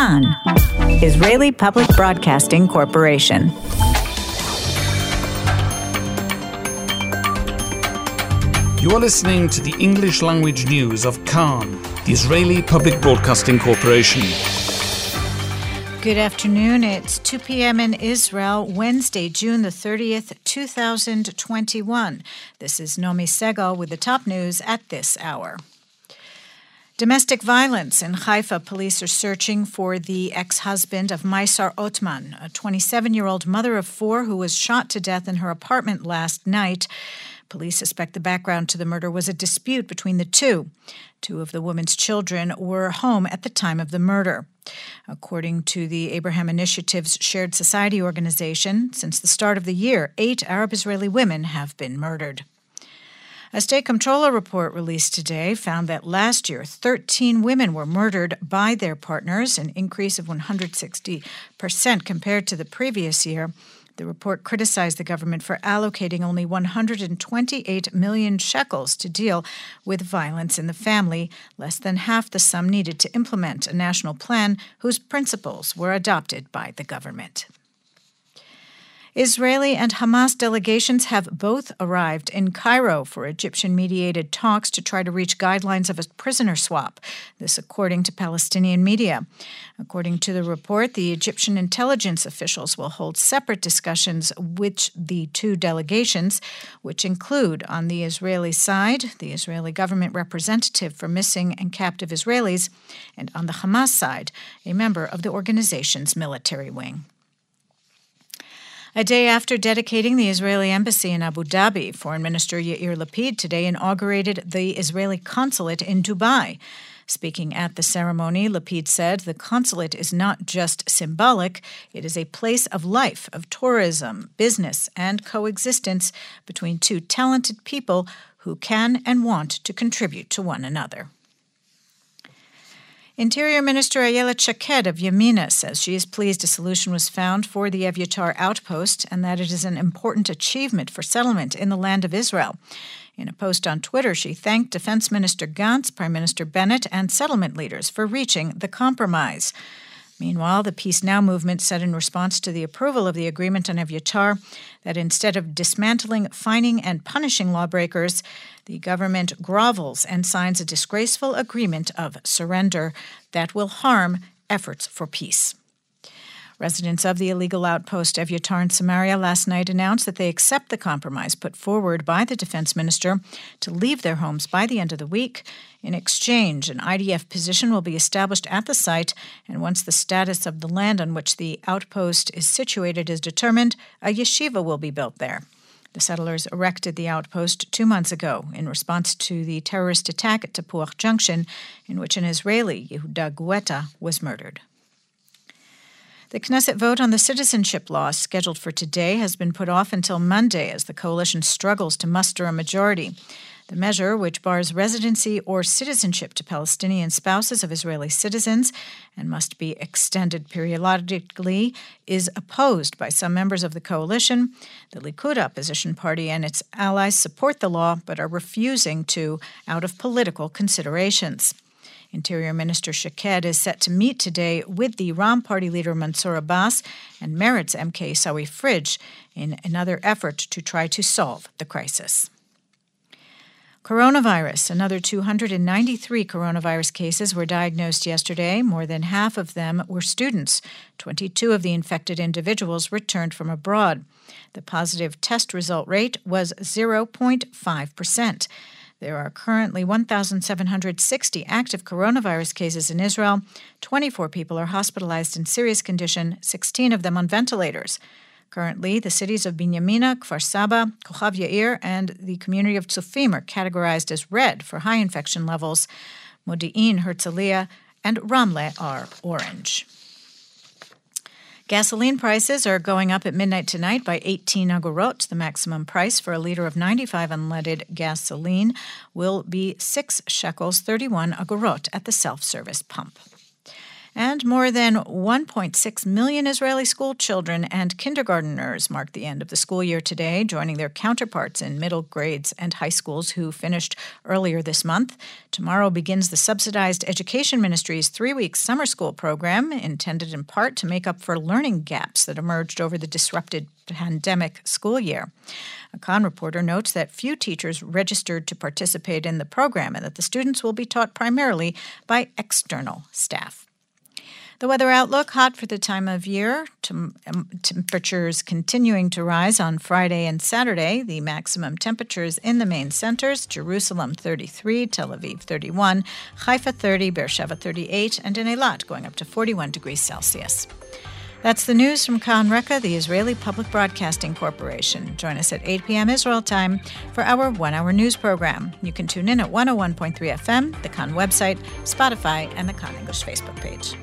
Kan, Israeli Public Broadcasting Corporation. You are listening to the English language news of Kan, the Israeli Public Broadcasting Corporation. Good afternoon. It's 2 p.m. in Israel, Wednesday, June the 30th, 2021. This is Nomi Segal with the top news at this hour. Domestic violence in Haifa. Police are searching for the ex husband of Maisar Otman, a 27 year old mother of four who was shot to death in her apartment last night. Police suspect the background to the murder was a dispute between the two. Two of the woman's children were home at the time of the murder. According to the Abraham Initiative's Shared Society organization, since the start of the year, eight Arab Israeli women have been murdered. A state comptroller report released today found that last year 13 women were murdered by their partners, an increase of 160% compared to the previous year. The report criticized the government for allocating only 128 million shekels to deal with violence in the family, less than half the sum needed to implement a national plan whose principles were adopted by the government. Israeli and Hamas delegations have both arrived in Cairo for Egyptian mediated talks to try to reach guidelines of a prisoner swap. This, according to Palestinian media. According to the report, the Egyptian intelligence officials will hold separate discussions with the two delegations, which include on the Israeli side, the Israeli government representative for missing and captive Israelis, and on the Hamas side, a member of the organization's military wing. A day after dedicating the Israeli embassy in Abu Dhabi, Foreign Minister Yair Lapid today inaugurated the Israeli consulate in Dubai. Speaking at the ceremony, Lapid said the consulate is not just symbolic, it is a place of life, of tourism, business, and coexistence between two talented people who can and want to contribute to one another. Interior Minister Ayelet Shaked of Yamina says she is pleased a solution was found for the Evyatar outpost and that it is an important achievement for settlement in the land of Israel. In a post on Twitter, she thanked Defense Minister Gantz, Prime Minister Bennett, and settlement leaders for reaching the compromise. Meanwhile, the Peace Now movement said in response to the approval of the agreement on Evyatar that instead of dismantling, fining, and punishing lawbreakers, the government grovels and signs a disgraceful agreement of surrender that will harm efforts for peace. Residents of the illegal outpost Evyatar in Samaria last night announced that they accept the compromise put forward by the defense minister to leave their homes by the end of the week. In exchange, an IDF position will be established at the site, and once the status of the land on which the outpost is situated is determined, a yeshiva will be built there. The settlers erected the outpost two months ago in response to the terrorist attack at Tapuach Junction, in which an Israeli, Yehuda Guetta, was murdered. The Knesset vote on the citizenship law scheduled for today has been put off until Monday as the coalition struggles to muster a majority. The measure, which bars residency or citizenship to Palestinian spouses of Israeli citizens and must be extended periodically, is opposed by some members of the coalition. The Likud opposition party and its allies support the law but are refusing to out of political considerations. Interior Minister Shaked is set to meet today with the Ra'am Party leader Mansour Abbas and Meretz MK Issawi Frej in another effort to try to solve the crisis. Coronavirus. Another 293 coronavirus cases were diagnosed yesterday. More than half of them were students. 22 of the infected individuals returned from abroad. The positive test result rate was 0.5 percent. There are currently 1,760 active coronavirus cases in Israel. 24 people are hospitalized in serious condition, 16 of them on ventilators. Currently, the cities of Binyamina, Kfar Saba, Kochav Yair, and the community of Tzufim are categorized as red for high infection levels. Modi'in, Herzliya, and Ramle are orange. Gasoline prices are going up at midnight tonight by 18 agorot. The maximum price for a liter of 95 unleaded gasoline will be 6 shekels 31 agorot at the self service pump. And more than 1.6 million Israeli school children and kindergarteners marked the end of the school year today, joining their counterparts in middle grades and high schools who finished earlier this month. Tomorrow begins the Subsidized Education Ministry's three week summer school program, intended in part to make up for learning gaps that emerged over the disrupted pandemic school year. A Kan reporter notes that few teachers registered to participate in the program and that the students will be taught primarily by external staff. The weather outlook hot for the time of year. Tem- temperatures continuing to rise on Friday and Saturday. The maximum temperatures in the main centers Jerusalem 33, Tel Aviv 31, Haifa 30, Beersheba 38, and in Eilat going up to 41 degrees Celsius. That's the news from Kan Reka, the Israeli Public Broadcasting Corporation. Join us at 8 p.m. Israel time for our one hour news program. You can tune in at 101.3 FM, the Kan website, Spotify, and the Kan English Facebook page.